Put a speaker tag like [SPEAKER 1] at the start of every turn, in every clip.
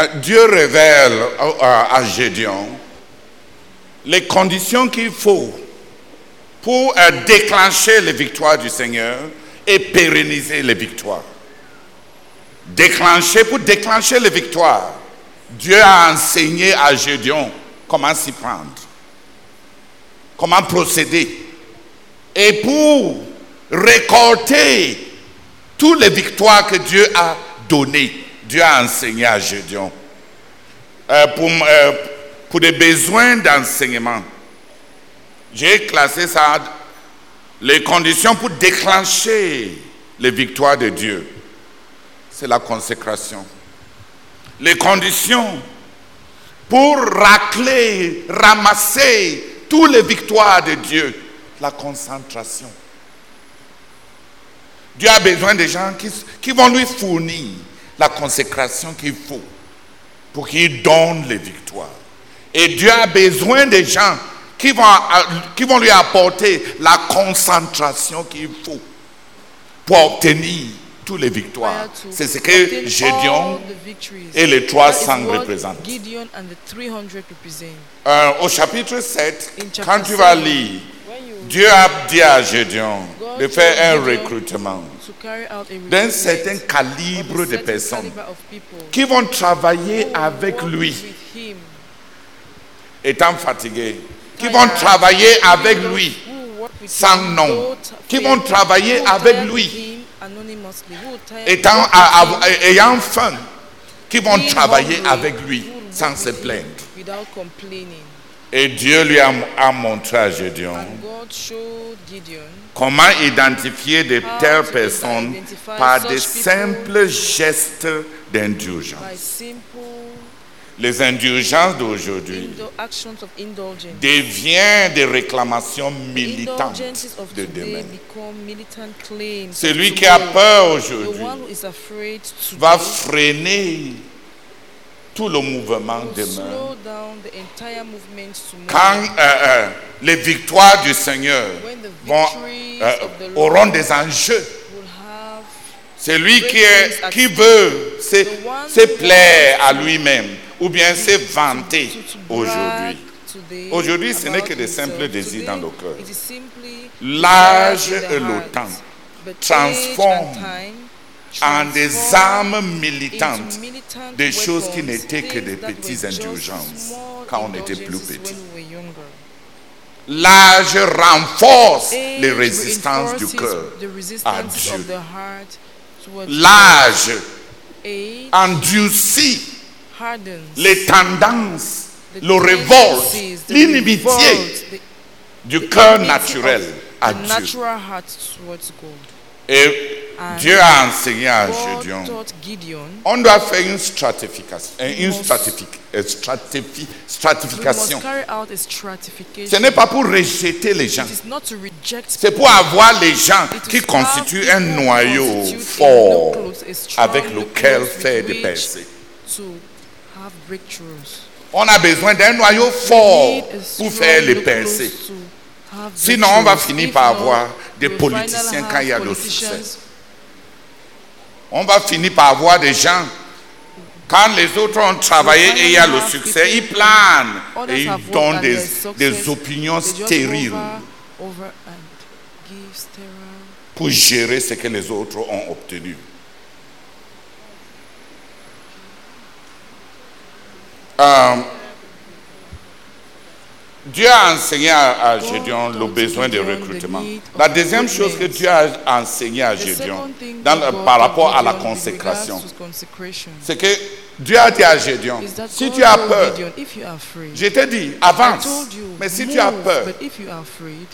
[SPEAKER 1] euh, Dieu révèle à, à Gédéon les conditions qu'il faut pour euh, déclencher les victoires du Seigneur et pérenniser les victoires. Déclencher, pour déclencher les victoires, Dieu a enseigné à Gédéon comment s'y prendre, comment procéder. Et pour récolter toutes les victoires que Dieu a données, Dieu a enseigné à Gédéon. Euh, pour, euh, pour des besoins d'enseignement, j'ai classé ça, les conditions pour déclencher les victoires de Dieu. C'est la consécration. Les conditions pour racler, ramasser toutes les victoires de Dieu. La concentration. Dieu a besoin de gens qui vont lui fournir la consécration qu'il faut pour qu'il donne les victoires. Et Dieu a besoin de gens qui vont, qui vont lui apporter la concentration qu'il faut pour obtenir toutes les victoires. C'est ce que Gédéon et les 300 représentent. Euh, au chapitre 7, quand tu vas lire, Dieu a dit à Gédéon de faire un recrutement d'un certain calibre de personnes qui vont travailler avec lui, étant fatigués, qui vont travailler avec lui. sans nom, qui vont travailler avec lui. étant, ayant faim, qui vont travailler avec lui sans se plaindre. Et Dieu lui a, montré à Gédéon comment identifier de telles personnes par des simples gestes d'indulgence. Les indulgences d'aujourd'hui deviennent des réclamations militantes de demain. Celui qui a peur aujourd'hui va freiner tout le mouvement demain. Quand euh, euh, les victoires du Seigneur vont, euh, auront des enjeux, celui qui, est, qui veut se, se plaire à lui-même ou bien se vanter aujourd'hui. Aujourd'hui, ce n'est que des simples désirs dans le cœur. L'âge et le temps transforment en des âmes militantes des choses qui n'étaient que des petites indulgences quand on était plus petit. L'âge renforce les résistances du cœur à Dieu. L'âge endurcit les tendances, le révolte, l'inimitié du cœur naturel à Dieu. Et Dieu a enseigné à Gédéon. On doit faire une stratification. Une stratification. Ce n'est pas pour rejeter les gens. C'est pour avoir les gens qui constituent un noyau fort avec lequel faire des percées. On a besoin d'un noyau fort pour faire les percées. Sinon, on va finir par avoir des politiciens quand il y a le succès. On va finir par avoir des gens, quand les autres ont travaillé et il y a le succès, ils planent et ils donnent des, des opinions stériles. pour gérer ce que les autres ont obtenu. Euh, Dieu a enseigné à, Gédéon le besoin de recrutement. La deuxième chose que Dieu a enseigné à Gédéon par rapport à la consécration, c'est que Dieu a dit à Gédéon, si tu as peur, je t'ai dit, avance. Mais si tu as peur,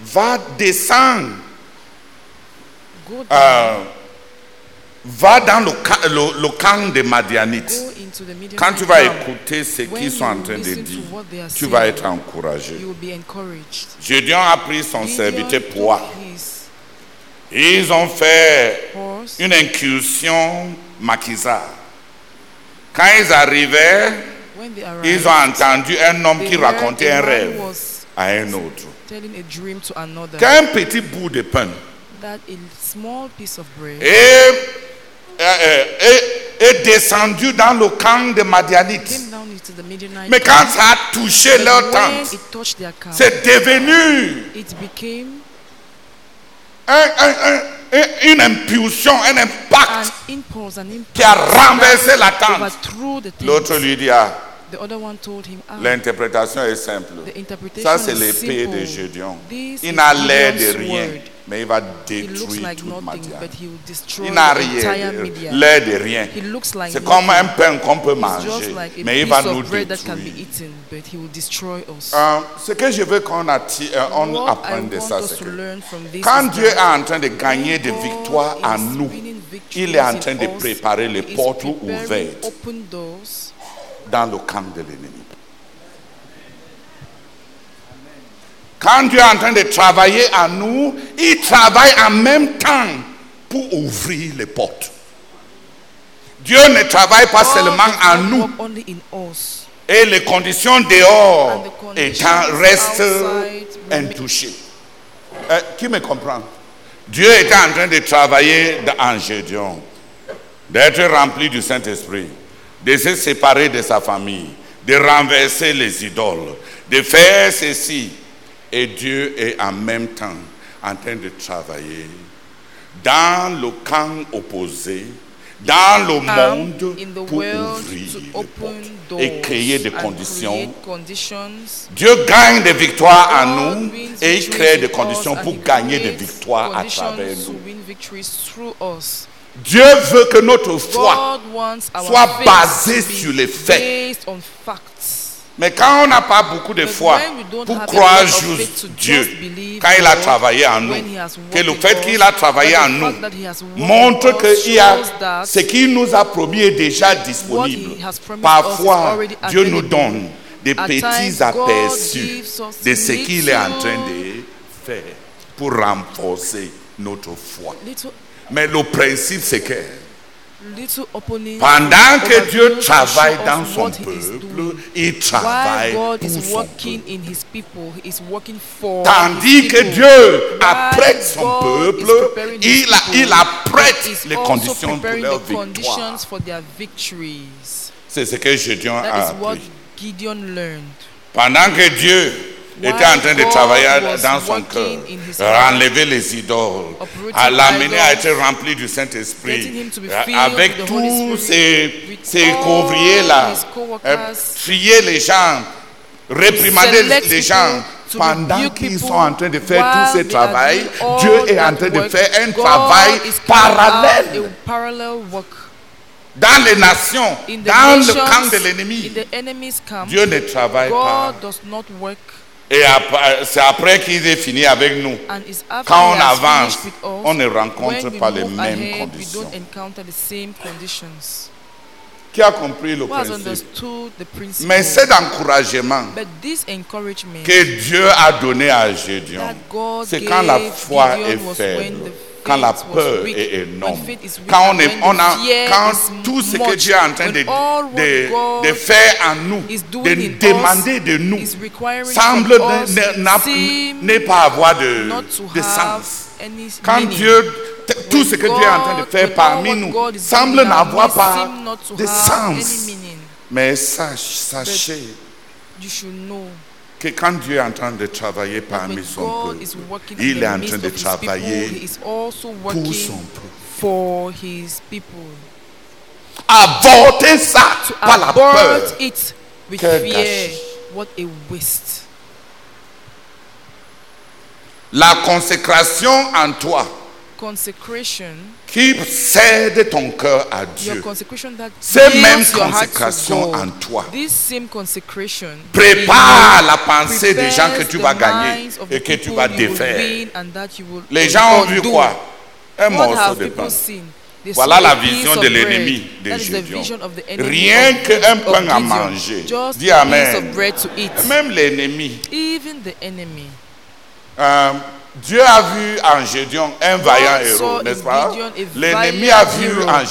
[SPEAKER 1] va descendre. Euh, va dans le, le camp des Madianites. Quand tu vas écouter ce qu'ils sont en train de dire, tu vas être encouragé. Gédéon a pris son serviteur poids. Ils ont fait une incursion maquisard. Quand ils arrivaient, ils ont entendu un homme qui racontait un rêve à un autre. Qu'un petit bout de pain. Et, et, et est descendu dans le camp des Madianites. Mais quand ça a touché leur tente, c'est devenu un- un- un- une impulsion, un
[SPEAKER 2] an
[SPEAKER 1] impact qui a renversé la tente. L'autre lui dit, ah,
[SPEAKER 2] The other one told him, ah,
[SPEAKER 1] l'interprétation est simple. Ça, c'est l'épée de Gédéon. Il n'a l'air de rien. Mais il va détruire
[SPEAKER 2] like
[SPEAKER 1] toute
[SPEAKER 2] destroy
[SPEAKER 1] Il n'a rien, l'air de rien.
[SPEAKER 2] Like
[SPEAKER 1] C'est comme un pain qu'on peut manger,
[SPEAKER 2] like
[SPEAKER 1] mais il va nous détruire. Euh, ce que je veux qu'on euh, apprenne de ça, c'est que quand Dieu est en train de gagner des victoires à nous, il est en
[SPEAKER 2] in
[SPEAKER 1] train de préparer les portes ouvertes dans le camp de l'ennemi. Quand Dieu est en train de travailler à nous, il travaille en même temps pour ouvrir les portes. Dieu ne travaille pas
[SPEAKER 2] God
[SPEAKER 1] seulement en nous et les conditions dehors étant restent intouchées. Euh, qui me comprend? Dieu était en train de travailler dans- en Gédéon, d'être rempli du Saint-Esprit, de se séparer de sa famille, de renverser les idoles, de faire ceci. Et Dieu est en même temps en train de travailler dans le camp opposé, dans le monde, pour ouvrir les et créer des
[SPEAKER 2] and
[SPEAKER 1] conditions. Dieu gagne des victoires à nous et il crée des conditions pour gagner des victoires à travers nous. Dieu veut que notre foi, soit basée sur les faits. Mais quand on n'a pas beaucoup de foi pour croire juste Dieu, quand il a travaillé en nous, que le fait qu'il a travaillé en nous montre
[SPEAKER 2] in us
[SPEAKER 1] que il y a ce qu'il nous a promis est déjà disponible. Parfois, Dieu nous donne des petits aperçus de ce qu'il est en train de faire pour renforcer notre foi. Mais le principe, c'est que pendant que Dieu travaille dans son peuple, il travaille
[SPEAKER 2] God
[SPEAKER 1] pour
[SPEAKER 2] is
[SPEAKER 1] son
[SPEAKER 2] working
[SPEAKER 1] peuple.
[SPEAKER 2] in his people, he is working for
[SPEAKER 1] Tandis que. Dieu apprête son peuple, il, a- il apprête les conditions pour leur
[SPEAKER 2] the
[SPEAKER 1] victoire.
[SPEAKER 2] conditions for their victories.
[SPEAKER 1] C'est ce que Gédéon
[SPEAKER 2] That
[SPEAKER 1] a appris.
[SPEAKER 2] Gideon learned.
[SPEAKER 1] Pendant que Dieu était en train de travailler dans son cœur, enlever les idoles, à l'amener à être rempli du Saint-Esprit, avec tous ces, ces couvriers-là,
[SPEAKER 2] coworkers,
[SPEAKER 1] euh, trier les gens, réprimander les gens, pendant qu'ils sont en train de faire tout ce travail, Dieu est en train de faire un travail parallèle dans les nations, dans le camp de l'ennemi. Dieu ne travaille pas. Et après- c'est après qu'il est fini avec nous. Quand on avance,
[SPEAKER 2] us,
[SPEAKER 1] on ne rencontre pas les mêmes
[SPEAKER 2] ahead,
[SPEAKER 1] conditions. Qui a compris le principe? Mais cet encouragement que Dieu a donné à Gédéon, c'est quand la foi est faible, quand la peur
[SPEAKER 2] weak,
[SPEAKER 1] est énorme, quand, on est, on
[SPEAKER 2] the
[SPEAKER 1] a, quand tout ce que Dieu est en train de, de, faire en nous, de demander de nous, semble ne- pas avoir de, de sens. Quand. Dieu, tout ce que Dieu est en train de faire parmi nous semble n'avoir pas de sens. Mais sache, sachez
[SPEAKER 2] You should know
[SPEAKER 1] que quand Dieu est en train de travailler parmi son peuple, il est en train de
[SPEAKER 2] people,
[SPEAKER 1] travailler pour son peuple. Avorter ça
[SPEAKER 2] To
[SPEAKER 1] par la peur.
[SPEAKER 2] it with
[SPEAKER 1] Quel
[SPEAKER 2] fear. What a waste.
[SPEAKER 1] La consécration en toi
[SPEAKER 2] Consecration,
[SPEAKER 1] qui cède ton cœur à Dieu.
[SPEAKER 2] consecration that
[SPEAKER 1] Cette
[SPEAKER 2] yields
[SPEAKER 1] même
[SPEAKER 2] your heart to
[SPEAKER 1] consécration
[SPEAKER 2] God.
[SPEAKER 1] en toi
[SPEAKER 2] This same consecration
[SPEAKER 1] prépare la pensée des gens que tu vas gagner et que tu vas défaire.
[SPEAKER 2] win and that you will
[SPEAKER 1] Les gens ont vu quoi? Un morceau de pain. Voilà la vision de l'ennemi de Rien qu'un pain à manger. Dis
[SPEAKER 2] a
[SPEAKER 1] Amen.
[SPEAKER 2] piece of bread to eat.
[SPEAKER 1] Même l'ennemi.
[SPEAKER 2] Even the enemy.
[SPEAKER 1] Euh, Dieu a vu en Gédéon un vaillant héros, n'est-ce pas? L'ennemi a vu en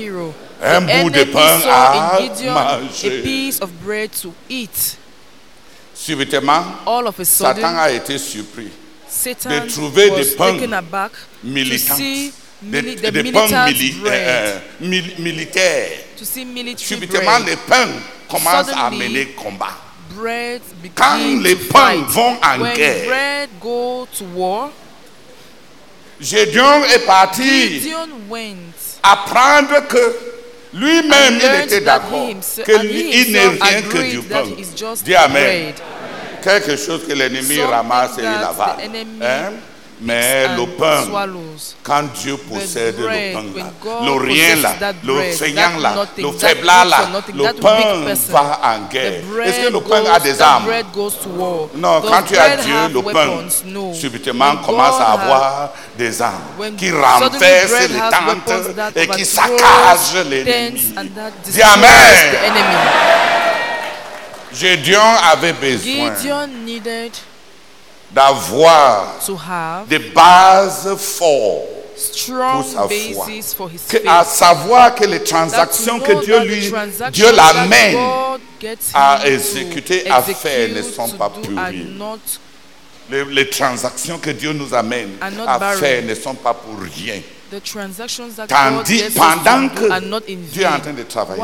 [SPEAKER 2] hero.
[SPEAKER 1] un bout de pain à manger.
[SPEAKER 2] a piece of bread to eat.
[SPEAKER 1] Subitement,
[SPEAKER 2] All of a
[SPEAKER 1] Satan a été surpris.
[SPEAKER 2] Satan
[SPEAKER 1] de trouver des pains militants des, pains euh, euh, mili- militaires.
[SPEAKER 2] to see military
[SPEAKER 1] Subitement, les pains commencent à mener combat.
[SPEAKER 2] Bread
[SPEAKER 1] Quand les pains vont en
[SPEAKER 2] when
[SPEAKER 1] guerre,
[SPEAKER 2] bread go to war,
[SPEAKER 1] Gédéon est parti
[SPEAKER 2] Gideon went
[SPEAKER 1] apprendre que lui-même, il était d'accord
[SPEAKER 2] he himself,
[SPEAKER 1] que
[SPEAKER 2] and
[SPEAKER 1] lui,
[SPEAKER 2] he
[SPEAKER 1] il n'est rien que du pain. Dis Amen. Quelque chose que l'ennemi ramasse et il avale. Hein? Mais le pain, quand Dieu possède le pain, là, le rien là, le feignant là, le faiblard là, le pain va en guerre. Est-ce que le pain a des armes. Non, quand tu as Dieu, le pain, subitement commence à avoir des armes qui renversent les tentes et qui saccagent l'ennemi. Dis Amen. Gédéon avait besoin d'avoir des bases fortes
[SPEAKER 2] strong
[SPEAKER 1] pour sa foi.
[SPEAKER 2] basis for his
[SPEAKER 1] Que- à savoir que les transactions que Dieu lui, Dieu l'amène à exécuter, à faire ne sont pas
[SPEAKER 2] not
[SPEAKER 1] Les, les transactions que Dieu nous amène à faire ne sont pas pour rien.
[SPEAKER 2] The transactions that God
[SPEAKER 1] Tandis pendant que
[SPEAKER 2] do are not in
[SPEAKER 1] Dieu est en train de travailler,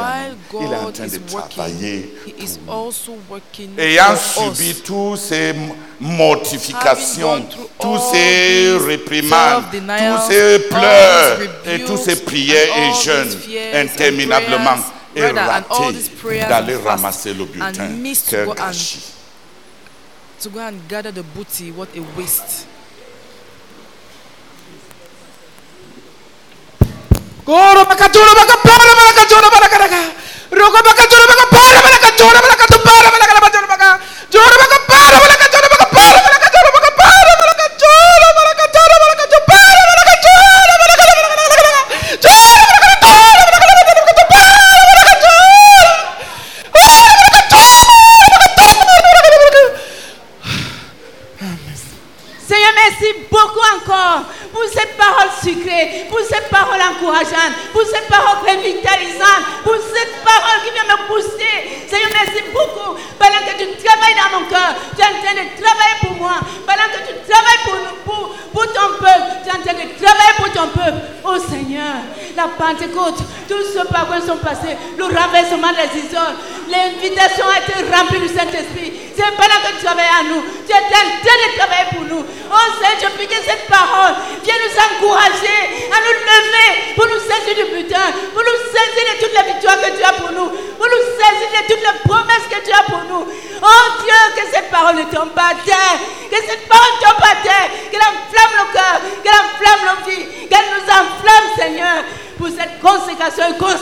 [SPEAKER 1] nous, il est en
[SPEAKER 2] God
[SPEAKER 1] train
[SPEAKER 2] is
[SPEAKER 1] de
[SPEAKER 2] working,
[SPEAKER 1] travailler.
[SPEAKER 2] He is also working
[SPEAKER 1] Ayant subi tous ces mortifications,
[SPEAKER 2] all
[SPEAKER 1] ces réprimandes, tous ces pleurs et
[SPEAKER 2] rebukes,
[SPEAKER 1] ces prières et jeûnes interminablement et raté d'aller ramasser le butin. Quel gâchis.
[SPEAKER 2] to go and gather the booty. What a waste.
[SPEAKER 3] Goro baka
[SPEAKER 4] jora baka para baka jora baka baka. Roko baka jora baka para baka jora baka tu para baka baka jora baka. Jora baka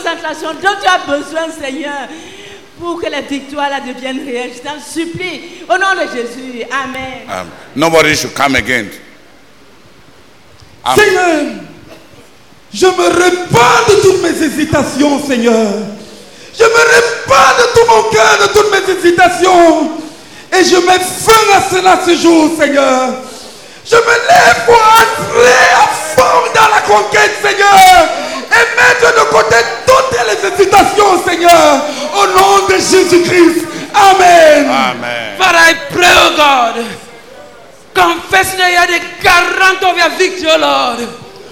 [SPEAKER 4] concentration dont tu as besoin, Seigneur pour que la victoire là devienne réelle. Je t'en supplie. Au nom de Jésus. Amen.
[SPEAKER 1] Um, nobody should come again. Amen.
[SPEAKER 3] Seigneur, je me répands de toutes mes hésitations, Seigneur. Je me répands de tout mon cœur, de toutes mes hésitations. Et je mets fin à cela ce jour, Seigneur. Je me lève pour entrer à fond dans la conquête, Seigneur. Et mettre de côté toutes les hésitations, Seigneur. Au nom de Jésus-Christ. Amen.
[SPEAKER 1] Amen.
[SPEAKER 5] Father, I pray, oh God, confessing that you are the guarant of your victory, oh Lord.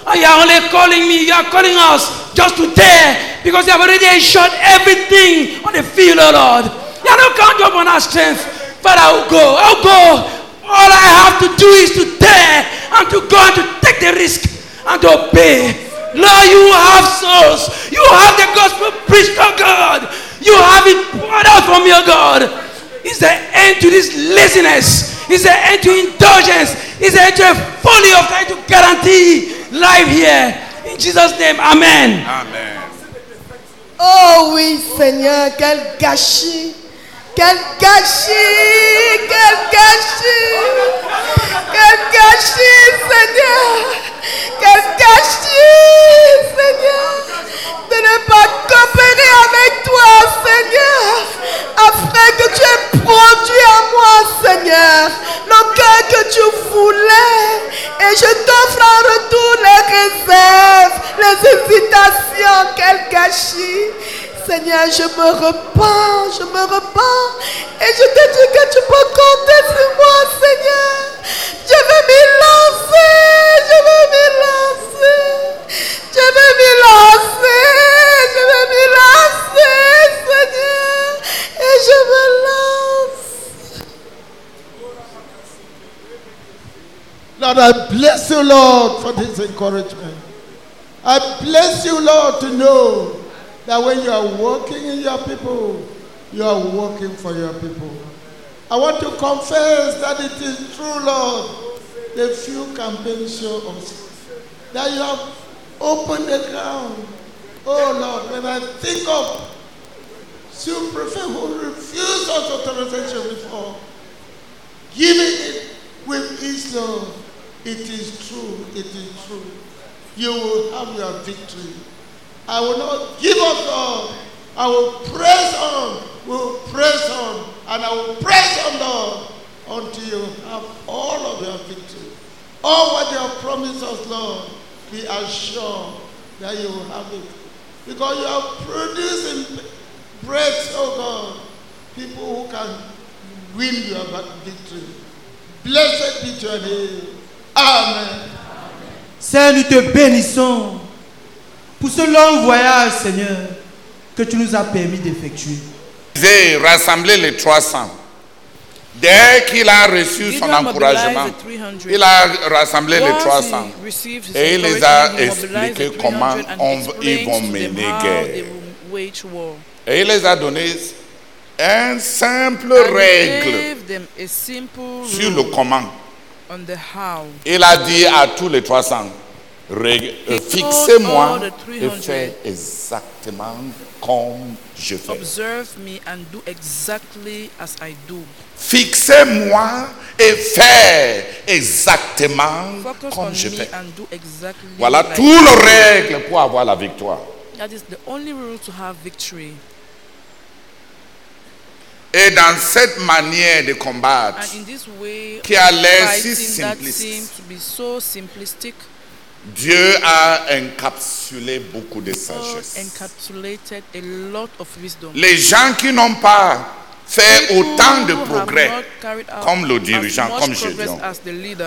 [SPEAKER 5] And you are only calling me, you are calling us just to dare because you have already ensured everything on the field, oh Lord. You are not counting upon our strength. Father, oh I'll go, I'll oh go. All I have to do is to dare and to go and to take the risk and to obey. Lord, you have souls. You have the gospel preached, oh God. You have it poured out from your God. Is the end to this laziness. Is the end to indulgence. Is the end to a folly of trying to guarantee life here. In Jesus' name, Amen.
[SPEAKER 1] Amen.
[SPEAKER 6] Oh oui, Seigneur, quel gâchis. Quel gâchis, quel gâchis. Quel gâchis, Seigneur. Quel gâchis, Seigneur. De ne pas coopérer avec toi, Seigneur. Afin que tu aies produit en moi, Seigneur, le cœur que tu voulais. Et je t'offre en retour les réserves, les hésitations. Quel gâchis. Seigneur, je me repens, je me repens. Et je te dis que tu peux compter sur moi, Seigneur. Je veux m'y lancer, je veux m'y lancer. Je veux m'y lancer, je veux m'y lancer, Seigneur. Et je me lance.
[SPEAKER 7] Lord, I bless you, Lord, for this encouragement. I bless you, Lord, to know that when you are working in your people, you are working for your people. I want to confess that it is true, Lord. The few campaigns show us that you have opened the ground. Oh, Lord, when I think of Super Prefect who refused us authorization before, giving it with ease, Lord, it is true, it is true. You will have your victory. I will not give up, Lord. I will press on, will press on, and I will press on, Lord, until you have all of your victory. All what you have promised us, Lord, be assured that you will have it. Because you are producing in bread, oh God, people who can win your victory. Blessed be your name. Amen.
[SPEAKER 8] Seigneur, nous te bénissons pour ce long voyage, Seigneur, que tu nous as permis d'effectuer.
[SPEAKER 1] J'ai rassemblé les 300. Dès qu'il a reçu son encouragement,
[SPEAKER 2] mobilized the 300.
[SPEAKER 1] il a rassemblé les
[SPEAKER 2] Once
[SPEAKER 1] 300
[SPEAKER 2] he received his
[SPEAKER 1] et il les a expliqué comment
[SPEAKER 2] 300 and
[SPEAKER 1] on-
[SPEAKER 2] explained
[SPEAKER 1] ils vont mener guerre. et il les a donné un simple règle
[SPEAKER 2] gave them a simple
[SPEAKER 1] sur le comment.
[SPEAKER 2] on the how.
[SPEAKER 1] Il a dit à tous les 300, règle- euh, fixez-moi et
[SPEAKER 2] 300,
[SPEAKER 1] faites exactement comme je fais.
[SPEAKER 2] Observe me and do exactly as I do.
[SPEAKER 1] Fixez-moi et faites exactement
[SPEAKER 2] Focus
[SPEAKER 1] comme je fais.
[SPEAKER 2] exactly
[SPEAKER 1] Voilà
[SPEAKER 2] like
[SPEAKER 1] tout le règle pour avoir la victoire.
[SPEAKER 2] That is the only rule to have victory.
[SPEAKER 1] Et dans cette manière de combattre,
[SPEAKER 2] And in this way,
[SPEAKER 1] Qui a l'air si simpliste. Dieu a encapsulé beaucoup de sagesse.
[SPEAKER 2] encapsulated a lot of wisdom.
[SPEAKER 1] Les gens qui n'ont pas fait
[SPEAKER 2] People
[SPEAKER 1] autant de progrès, comme le dirigeant, comme Gédéon.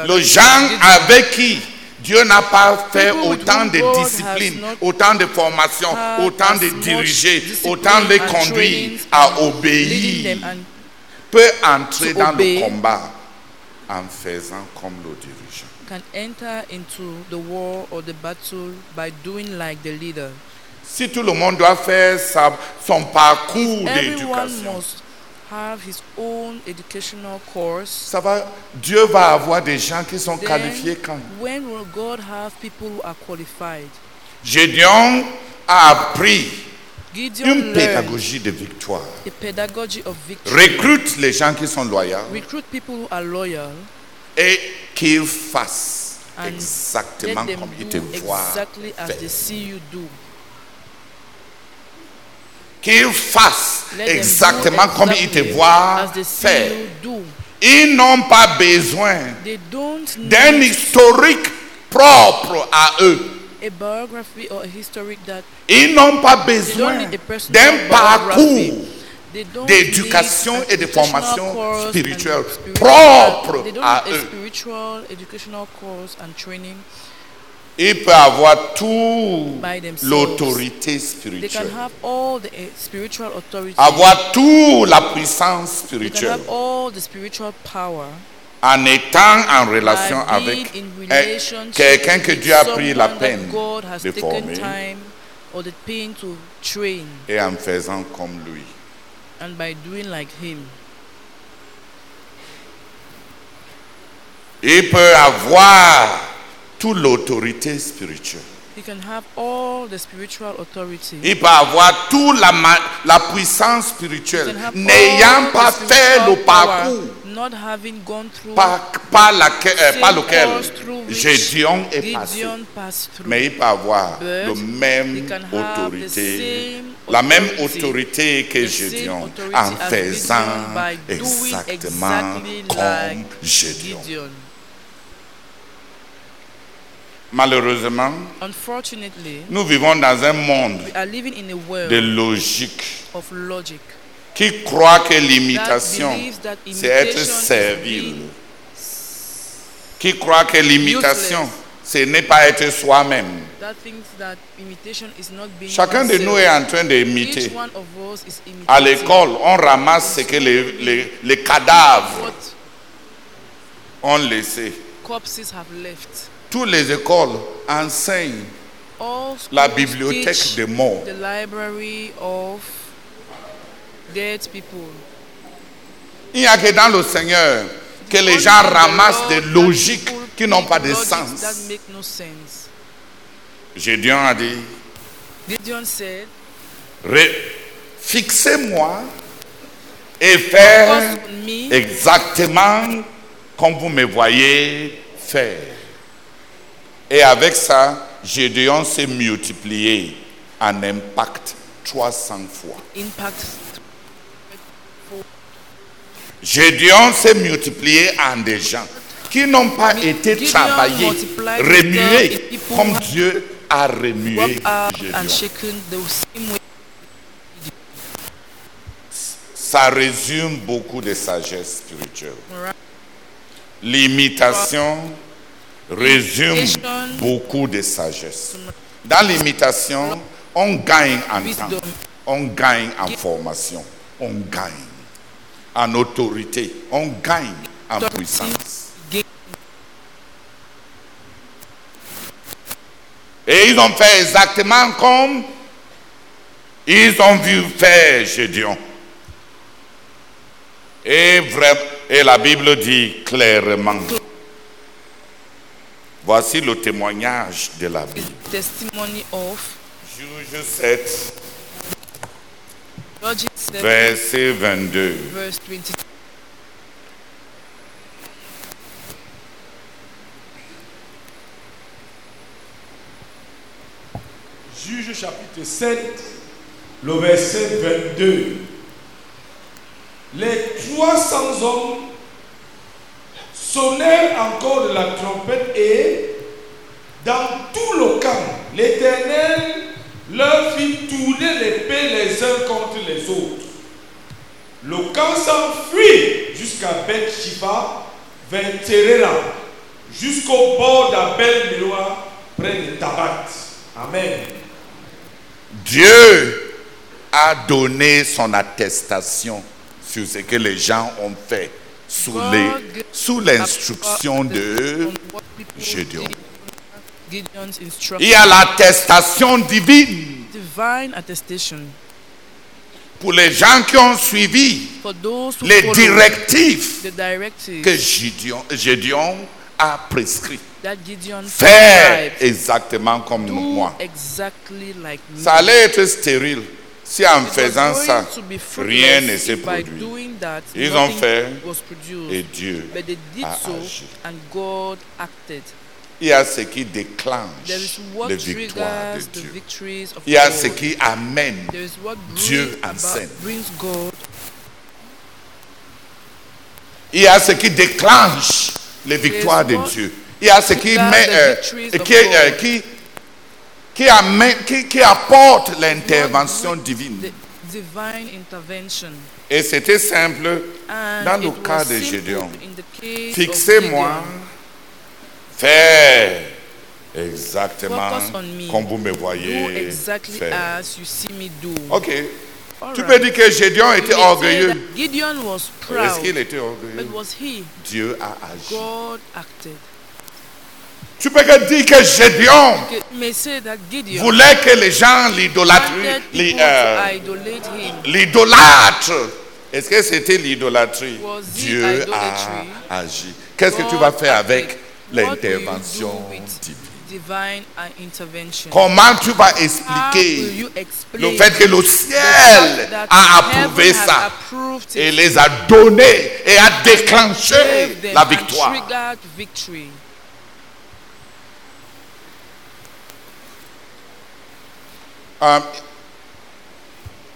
[SPEAKER 1] les gens avec qui Dieu n'a pas fait autant de discipline, autant de formation, autant de diriger, autant de conduire à obéir, peut entrer dans le combat en faisant comme le dirigeant.
[SPEAKER 2] Can enter into the war or the battle by doing like the leader.
[SPEAKER 1] Si tout le monde doit faire sa- son parcours
[SPEAKER 2] Everyone
[SPEAKER 1] d'éducation,
[SPEAKER 2] must have his own educational course.
[SPEAKER 1] ça va, Dieu va avoir des gens qui sont
[SPEAKER 2] Then,
[SPEAKER 1] qualifiés quand
[SPEAKER 2] when will God have people who are qualified?
[SPEAKER 1] Gédéon a appris
[SPEAKER 2] Gideon
[SPEAKER 1] une pédagogie de victoire.
[SPEAKER 2] the pedagogy of victory.
[SPEAKER 1] Recrute les gens qui sont loyaux
[SPEAKER 2] Recruit people who are loyal
[SPEAKER 1] et qu'ils fassent
[SPEAKER 2] and
[SPEAKER 1] exactement comme ils te
[SPEAKER 2] do
[SPEAKER 1] voient
[SPEAKER 2] exactly
[SPEAKER 1] faire. Qu'ils fassent
[SPEAKER 2] Let
[SPEAKER 1] exactement comme ils te
[SPEAKER 2] exactly
[SPEAKER 1] voient
[SPEAKER 2] as they see
[SPEAKER 1] faire. Ils n'ont pas besoin d'un historique propre à eux.
[SPEAKER 2] a biography or a historic that
[SPEAKER 1] Ils n'ont pas besoin d'un parcours d'éducation et de formation spirituelle propre
[SPEAKER 2] they don't
[SPEAKER 1] à eux.
[SPEAKER 2] spiritual educational course and training
[SPEAKER 1] Ils peuvent avoir
[SPEAKER 2] themselves.
[SPEAKER 1] l'autorité
[SPEAKER 2] They
[SPEAKER 1] spirituelle,
[SPEAKER 2] can have all the spiritual authority.
[SPEAKER 1] avoir toute la puissance spirituelle
[SPEAKER 2] have all the spiritual power
[SPEAKER 1] en étant en relation avec
[SPEAKER 2] relationship
[SPEAKER 1] quelqu'un que Dieu a pris la peine
[SPEAKER 2] God has
[SPEAKER 1] de
[SPEAKER 2] taken
[SPEAKER 1] former
[SPEAKER 2] time or the pain to train
[SPEAKER 1] et en faisant comme lui.
[SPEAKER 2] And by doing like him.
[SPEAKER 1] Il peut avoir toute l'autorité spirituelle.
[SPEAKER 2] He can have all the spiritual authority.
[SPEAKER 1] Il peut avoir toute la, la puissance spirituelle, n'ayant
[SPEAKER 2] all
[SPEAKER 1] pas
[SPEAKER 2] the
[SPEAKER 1] fait le parcours
[SPEAKER 2] power, not having gone through
[SPEAKER 1] par, par, laquelle- euh, par lequel Gédéon est passé.
[SPEAKER 2] Gideon passed through.
[SPEAKER 1] Mais il peut avoir la même
[SPEAKER 2] he can have the
[SPEAKER 1] autorité,
[SPEAKER 2] same
[SPEAKER 1] la même
[SPEAKER 2] authority,
[SPEAKER 1] autorité que
[SPEAKER 2] the same
[SPEAKER 1] Gédéon
[SPEAKER 2] authority
[SPEAKER 1] en faisant
[SPEAKER 2] Gideon by doing
[SPEAKER 1] exactement
[SPEAKER 2] exactly
[SPEAKER 1] comme.
[SPEAKER 2] Gideon.
[SPEAKER 1] Malheureusement,
[SPEAKER 2] Unfortunately,
[SPEAKER 1] nous vivons dans un monde de logique
[SPEAKER 2] of logic
[SPEAKER 1] qui croit que l'imitation, c'est être servile. Qui croit que l'imitation, ce n'est pas être soi-même. Chacun de nous est en train d'imiter. À l'école, on ramasse ce que les, les- les cadavres ont laissé. Toutes les écoles enseignent la bibliothèque des morts.
[SPEAKER 2] the library of dead people.
[SPEAKER 1] Il n'y a que dans le Seigneur que les gens ramassent des logiques qui n'ont pas de sens. Gédéon a dit, fixez-moi et faire exactement comme vous me voyez faire. Et avec ça, Gédéon s'est multiplié en impact 300 fois.
[SPEAKER 2] impact
[SPEAKER 1] Gédéon s'est multiplié en des gens qui n'ont pas été
[SPEAKER 2] Gideon
[SPEAKER 1] travaillés, remués comme Dieu a remué
[SPEAKER 2] out
[SPEAKER 1] Gédéon. Ça résume beaucoup de sagesse spirituelle. L'imitation résume beaucoup de sagesse. Dans l'imitation, on gagne en temps, on gagne en formation, on gagne en autorité, on gagne en puissance. Et ils ont fait exactement comme ils ont vu faire Gédéon. Et, vrai- et la Bible dit clairement, voici le témoignage de la Bible.
[SPEAKER 2] Testimony of
[SPEAKER 1] Juge 7,
[SPEAKER 2] Judges 7,
[SPEAKER 1] verset 22.
[SPEAKER 2] verse 20.
[SPEAKER 8] Juge chapitre 7, le verset 22. Les 300 hommes sonnèrent encore de la trompette et dans tout le camp, l'Éternel leur fit tourner l'épée les uns contre les autres. Le camp s'enfuit jusqu'à Beth vers Terera, jusqu'au bord d'Abel Miloa, près de Tabat. Amen.
[SPEAKER 1] Dieu a donné son attestation sur ce que les gens ont fait sous les- l'instruction de Gédéon. Il y a l'attestation divine pour les gens qui ont suivi les directives que Gédéon, Gédéon a
[SPEAKER 2] Gideon
[SPEAKER 1] Faire exactement comme moi.
[SPEAKER 2] exactly like me.
[SPEAKER 1] Ça allait être stérile si en faisant ça, rien ne s'est produit.
[SPEAKER 2] doing that,
[SPEAKER 1] Ils ont fait
[SPEAKER 2] was produced.
[SPEAKER 1] Et Dieu
[SPEAKER 2] But they did
[SPEAKER 1] a
[SPEAKER 2] so
[SPEAKER 1] agi.
[SPEAKER 2] and God acted.
[SPEAKER 1] Il y a ce qui
[SPEAKER 2] There
[SPEAKER 1] déclenche les victoires de Dieu.
[SPEAKER 2] victories of
[SPEAKER 1] Il y a ce qui amène Dieu en scène. Il y a ce qui déclenche les victoires de Dieu. Il y a ce qui met, euh, qui, euh, qui, qui, amène- qui- qui apporte l'intervention divine. Et c'était simple dans le cas de Gédéon. Fixez-moi, faire exactement comme vous me voyez
[SPEAKER 2] exactly
[SPEAKER 1] faire.
[SPEAKER 2] as you see me do.
[SPEAKER 1] Ok. Tu peux dire que Gédéon était orgueilleux.
[SPEAKER 2] that Gideon was
[SPEAKER 1] Est-ce qu'il était orgueilleux?
[SPEAKER 2] was he?
[SPEAKER 1] Dieu a agi. Tu peux que dire que Gédéon voulait que les gens l'idolâtrent. euh. L'idolâtre. Est-ce que c'était l'idolâtrie? Dieu a agi. Qu'est-ce que tu vas faire avec l'intervention divine? Comment tu vas expliquer le fait que le ciel a approuvé ça et les a donnés et a déclenché la victoire
[SPEAKER 2] triggered victory?
[SPEAKER 1] Euh,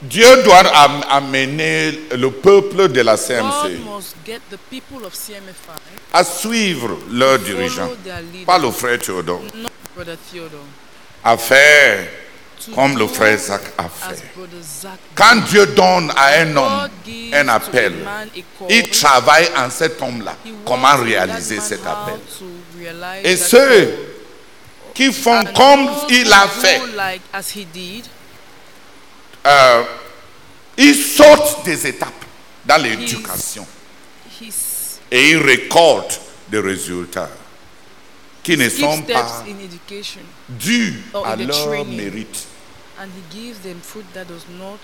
[SPEAKER 1] Dieu doit am- amener le peuple de la CMC à suivre leur dirigeant, pas le frère Théodore, à faire comme le frère Zach a fait. Quand Dieu donne à un homme un appel, il travaille en cet homme-là. Comment réaliser cet appel? Et ceux. Qui font
[SPEAKER 2] And
[SPEAKER 1] comme il a fait,
[SPEAKER 2] like as he did,
[SPEAKER 1] euh, des étapes dans l'éducation et ils récoltent des résultats. qui ne sont pas
[SPEAKER 2] in education
[SPEAKER 1] dus à leur
[SPEAKER 2] training.
[SPEAKER 1] mérite.
[SPEAKER 2] and he gives them fruit that does not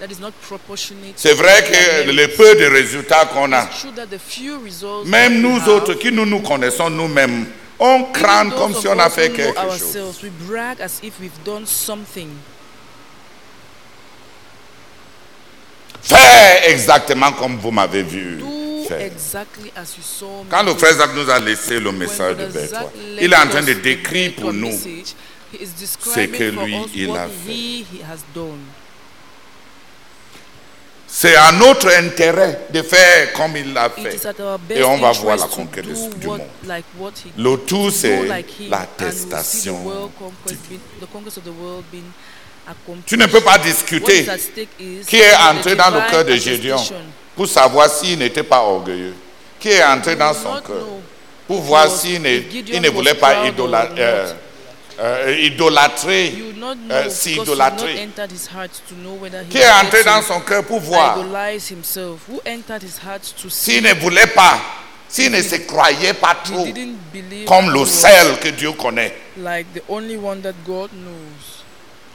[SPEAKER 2] that is not proportionate
[SPEAKER 1] C'est vrai que le peu de résultats qu'on a, même nous autres qui nous nous connaissons nous-mêmes, on
[SPEAKER 2] those
[SPEAKER 1] comme si on a fait quelque chose.
[SPEAKER 2] ourselves, we brag as if we've done something.
[SPEAKER 1] Faire exactement comme vous m'avez vu
[SPEAKER 2] Do
[SPEAKER 1] faire.
[SPEAKER 2] exactly as you saw me
[SPEAKER 1] Quand le frère Zach nous a laissé le message de
[SPEAKER 2] left
[SPEAKER 1] il est en train de décrire pour nous
[SPEAKER 2] describing
[SPEAKER 1] que lui, il a
[SPEAKER 2] he, he has done.
[SPEAKER 1] C'est à notre intérêt de faire comme il l'a
[SPEAKER 2] It
[SPEAKER 1] fait. Et on va voir la conquête du
[SPEAKER 2] what,
[SPEAKER 1] monde.
[SPEAKER 2] like
[SPEAKER 1] Le tout, c'est
[SPEAKER 2] like
[SPEAKER 1] l'attestation. Tu ne peux pas discuter qui est entré dans le cœur de Gédéon pour savoir s'il n'était pas orgueilleux. Qui est entré dans son cœur pour voir s'il ne, ne voulait pas
[SPEAKER 2] not.
[SPEAKER 1] Euh, idolâtrer, euh,
[SPEAKER 2] because you
[SPEAKER 1] s'idolâtrer.
[SPEAKER 2] not entered his heart to know whether he
[SPEAKER 1] Qui est entré dans son cœur pour voir
[SPEAKER 2] idolize himself. Who entered his heart to see?
[SPEAKER 1] s'il ne voulait pas, s'il ne se croyait pas trop
[SPEAKER 2] didn't believe
[SPEAKER 1] comme le sel que Dieu connaît.
[SPEAKER 2] like the only one that God knows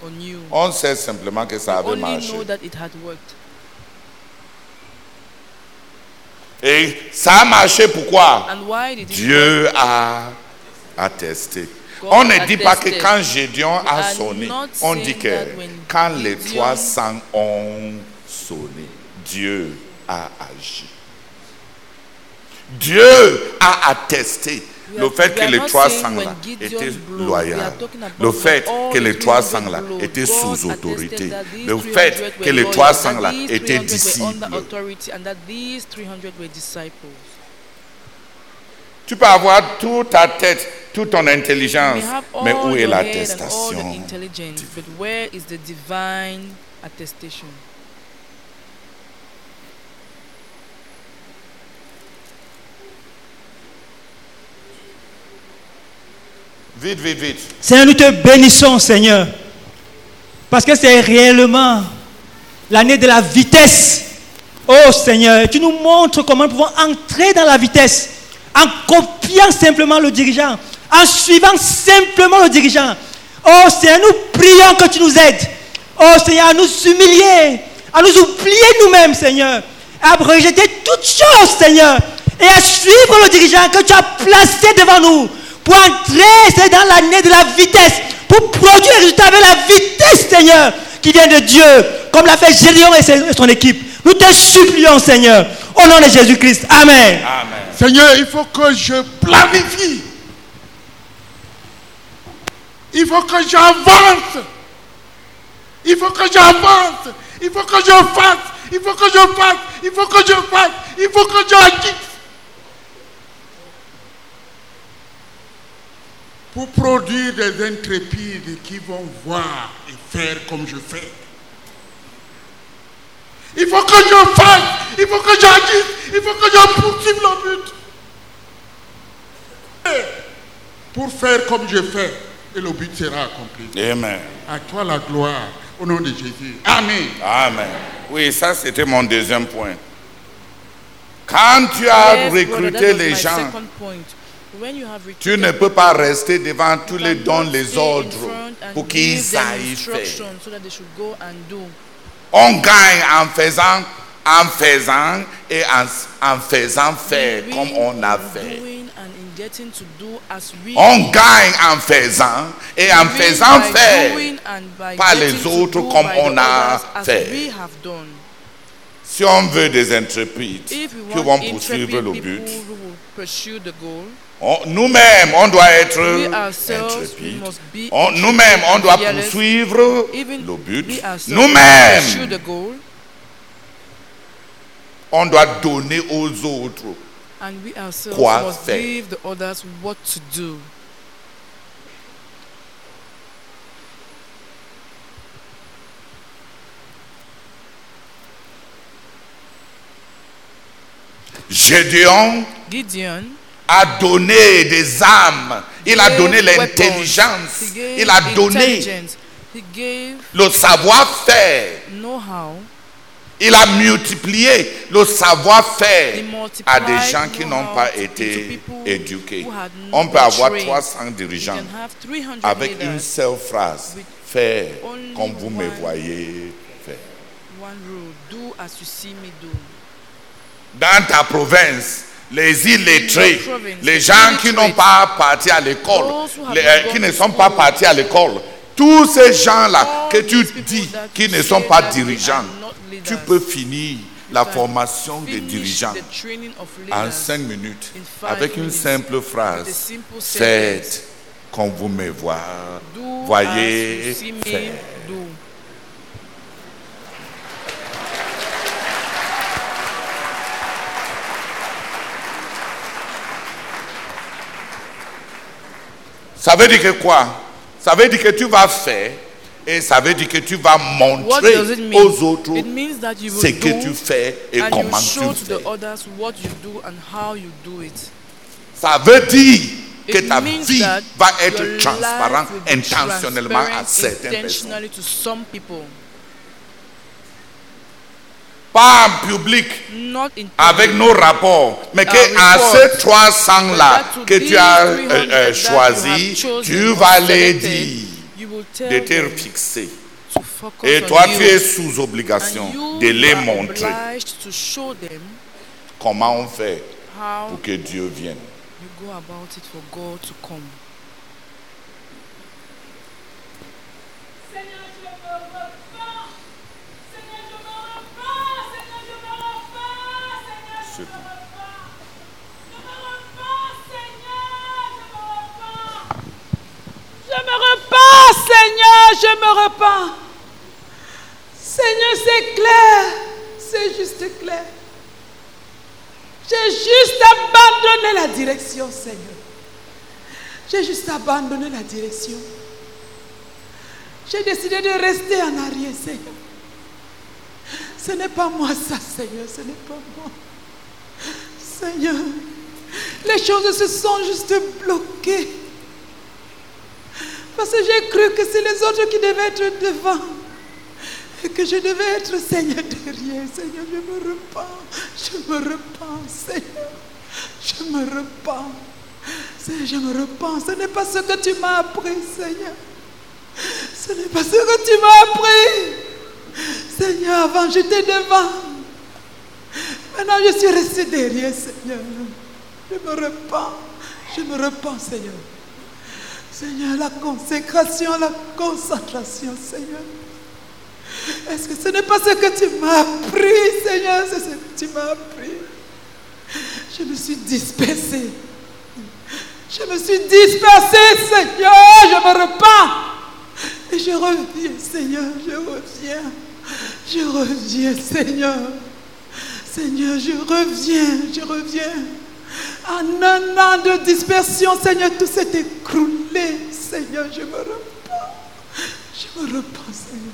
[SPEAKER 2] or knew.
[SPEAKER 1] On sait simplement que ça avait marché.
[SPEAKER 2] know that it had worked.
[SPEAKER 1] Et ça a marché pourquoi?
[SPEAKER 2] And why did it work?
[SPEAKER 1] Dieu a attesté. On ne dit pas que quand Gédéon a sonné, on dit que quand les
[SPEAKER 2] Gideon-
[SPEAKER 1] 300 ont sonné, Dieu a agi. Dieu a attesté le fait que les
[SPEAKER 2] not
[SPEAKER 1] 300
[SPEAKER 2] saying
[SPEAKER 1] là étaient loyaux. Le fait que les 300 là
[SPEAKER 2] 300
[SPEAKER 1] étaient sous autorité. Le
[SPEAKER 2] 300
[SPEAKER 1] fait que les
[SPEAKER 2] loyal,
[SPEAKER 1] 300
[SPEAKER 2] that
[SPEAKER 1] là étaient
[SPEAKER 2] 300 were under
[SPEAKER 1] disciples.
[SPEAKER 2] authority and that these 300 were disciples.
[SPEAKER 1] Tu peux avoir toute ta tête, toute ton intelligence,
[SPEAKER 2] We have all
[SPEAKER 1] mais où est l'attestation?
[SPEAKER 2] intelligence, but where is the divine attestation?
[SPEAKER 1] Vite, vite, vite.
[SPEAKER 9] Seigneur, nous te bénissons, Seigneur. Parce que c'est réellement l'année de la vitesse. Oh Seigneur, tu nous montres comment nous pouvons entrer dans la vitesse en copiant simplement le dirigeant, en suivant simplement le dirigeant. Oh Seigneur, nous prions que tu nous aides. Oh Seigneur, à nous humilier, à nous oublier nous-mêmes, Seigneur, à rejeter toutes choses, Seigneur, et à suivre le dirigeant que tu as placé devant nous pour entrer dans l'année de la vitesse, pour produire un résultat avec la vitesse, Seigneur, qui vient de Dieu, comme l'a fait ses- et son équipe. Nous te supplions, Seigneur, au nom de Jésus-Christ. Amen.
[SPEAKER 1] Amen.
[SPEAKER 7] Seigneur, il faut que je planifie. Il faut que j'avance. Il faut que j'avance. Il faut que je fasse. Il faut que je fasse. Il faut que je fasse. Il faut que j'agisse. Pour produire des intrépides qui vont voir et faire comme je fais. Il faut que je fasse. Il faut que j'agisse. Il faut que je poursuive le but. Pour faire comme je fais. Et le but sera accompli.
[SPEAKER 1] Amen.
[SPEAKER 7] À toi la gloire. Au nom de Jésus. Amen.
[SPEAKER 1] Amen. Oui, ça c'était mon deuxième point. Quand tu as
[SPEAKER 2] Yes,
[SPEAKER 1] recruté les gens,
[SPEAKER 2] second point. When you have
[SPEAKER 1] tu ne peux pas rester devant tous les dons, les ordres pour qu'ils aillent faire.
[SPEAKER 2] so
[SPEAKER 1] On gagne en faisant, en faisant et en, en faisant faire
[SPEAKER 2] We
[SPEAKER 1] comme on a fait. On gagne en faisant et en faisant faire par les autres comme on a fait. Si on veut des intrépides qui vont poursuivre le but, nous-mêmes, on doit être intrépides. Nous-mêmes, on doit poursuivre le but. Nous-mêmes, on doit donner aux autres.
[SPEAKER 2] and we ourselves
[SPEAKER 1] Quoi
[SPEAKER 2] must
[SPEAKER 1] faire?
[SPEAKER 2] give the others what to do.
[SPEAKER 1] Gédéon
[SPEAKER 2] Gideon
[SPEAKER 1] a donné des âmes. Il a donné l'intelligence.
[SPEAKER 2] He gave
[SPEAKER 1] Il a donné le savoir-faire. Il a multiplié le savoir-faire à des gens qui n'ont pas été éduqués. On peut avoir
[SPEAKER 2] trained.
[SPEAKER 1] 300
[SPEAKER 2] You
[SPEAKER 1] dirigeants
[SPEAKER 2] can have 300
[SPEAKER 1] avec une seule phrase.
[SPEAKER 2] with
[SPEAKER 1] Faire comme vous me voyez faire.
[SPEAKER 2] One rule, do as you see me do.
[SPEAKER 1] Dans ta province, les illettrés, les gens qui n'ont pas parti à l'école, euh, qui ne sont pas partis à l'école, tous ces gens-là que tu dis qui ne sont pas dirigeants, tu peux finir la formation des dirigeants en cinq minutes. avec une simple phrase. Faites comme vous me voyez,
[SPEAKER 2] Do
[SPEAKER 1] voyez
[SPEAKER 2] as you see me
[SPEAKER 1] faire.
[SPEAKER 2] do.
[SPEAKER 1] Ça veut dire que quoi? Ça veut dire que tu vas faire et ça veut dire que tu vas montrer aux autres
[SPEAKER 2] It means that you
[SPEAKER 1] ce que tu fais et comment tu
[SPEAKER 2] to
[SPEAKER 1] le
[SPEAKER 2] the
[SPEAKER 1] fais.
[SPEAKER 2] others what you do and how you do it.
[SPEAKER 1] Ça veut dire que ta vie va être transparente intentionnellement à certaines personnes.
[SPEAKER 2] intentionally to some people,
[SPEAKER 1] Pas en public avec nos rapports, mais que à ces 300 là
[SPEAKER 2] But that to
[SPEAKER 1] que tu as
[SPEAKER 2] 300
[SPEAKER 1] euh, euh, choisi, tu vas les dire de te fixer. Et toi, tu es sous obligation de les montrer. comment on fait pour que Dieu vienne.
[SPEAKER 2] you go about it for God to come.
[SPEAKER 10] Seigneur, je me repens. Seigneur, je me repens. Seigneur, je me repens. Seigneur, je
[SPEAKER 1] C'est
[SPEAKER 10] me
[SPEAKER 1] tout.
[SPEAKER 10] repens. Je me repens, Seigneur, je me repens. Seigneur, je me repens. Seigneur, c'est clair. C'est juste clair. J'ai juste abandonné la direction, Seigneur. J'ai juste abandonné la direction. J'ai décidé de rester en arrière, Seigneur. Ce n'est pas moi ça, Seigneur, ce n'est pas moi. Seigneur, les choses se sont juste bloquées. Parce que j'ai cru que c'est les autres qui devaient être devant. Et que je devais être, Seigneur, derrière. Seigneur, je me repens. Je me repens, Seigneur. Je me repens. Seigneur, je me repens. Ce n'est pas ce que tu m'as appris, Seigneur. Ce n'est pas ce que tu m'as appris. Seigneur, avant j'étais devant. Maintenant je suis resté derrière, Seigneur. Je me repens. Je me repens, Seigneur. Seigneur, la consécration, la concentration, Seigneur. Est-ce que ce n'est pas ce que tu m'as appris, Seigneur? C'est ce que tu m'as appris. Je me suis dispersé. Je me suis dispersé, Seigneur. Je me repens. Et je reviens, Seigneur. Je reviens. Je reviens, Seigneur. Seigneur, je reviens. Je reviens. En un an de dispersion, Seigneur, tout s'est écroulé. Seigneur, je me repens. Je me repens, Seigneur.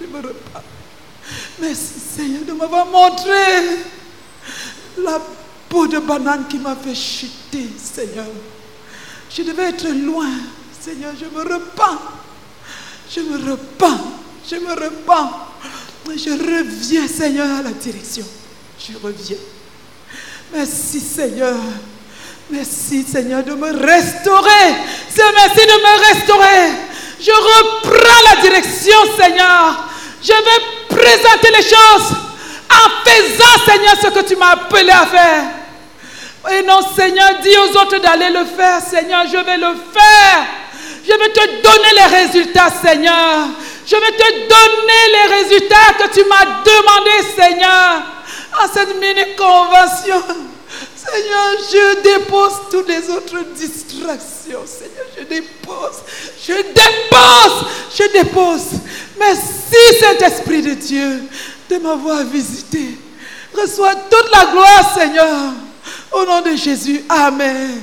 [SPEAKER 10] Je me repens. Merci, Seigneur, de m'avoir montré la peau de banane qui m'a fait chuter, Seigneur. Je devais être loin. Seigneur, je me repens. Je me repens. Je me repens. Je reviens, Seigneur, à la direction. Je reviens. Merci, Seigneur. Merci, Seigneur, de me restaurer. C'est merci de me restaurer. Je reprends la direction, Seigneur. Je vais présenter les choses en faisant, Seigneur, ce que tu m'as appelé à faire. Et non, Seigneur, dis aux autres d'aller le faire. Seigneur, je vais le faire. Je vais te donner les résultats, Seigneur. Je vais te donner les résultats que tu m'as demandé, Seigneur, en cette mini-convention. Seigneur, je dépose toutes les autres distractions. Seigneur, je dépose. Je dépose. Je dépose. Merci, Saint-Esprit de Dieu, de m'avoir visité. Reçois toute la gloire, Seigneur. Au nom de Jésus. Amen.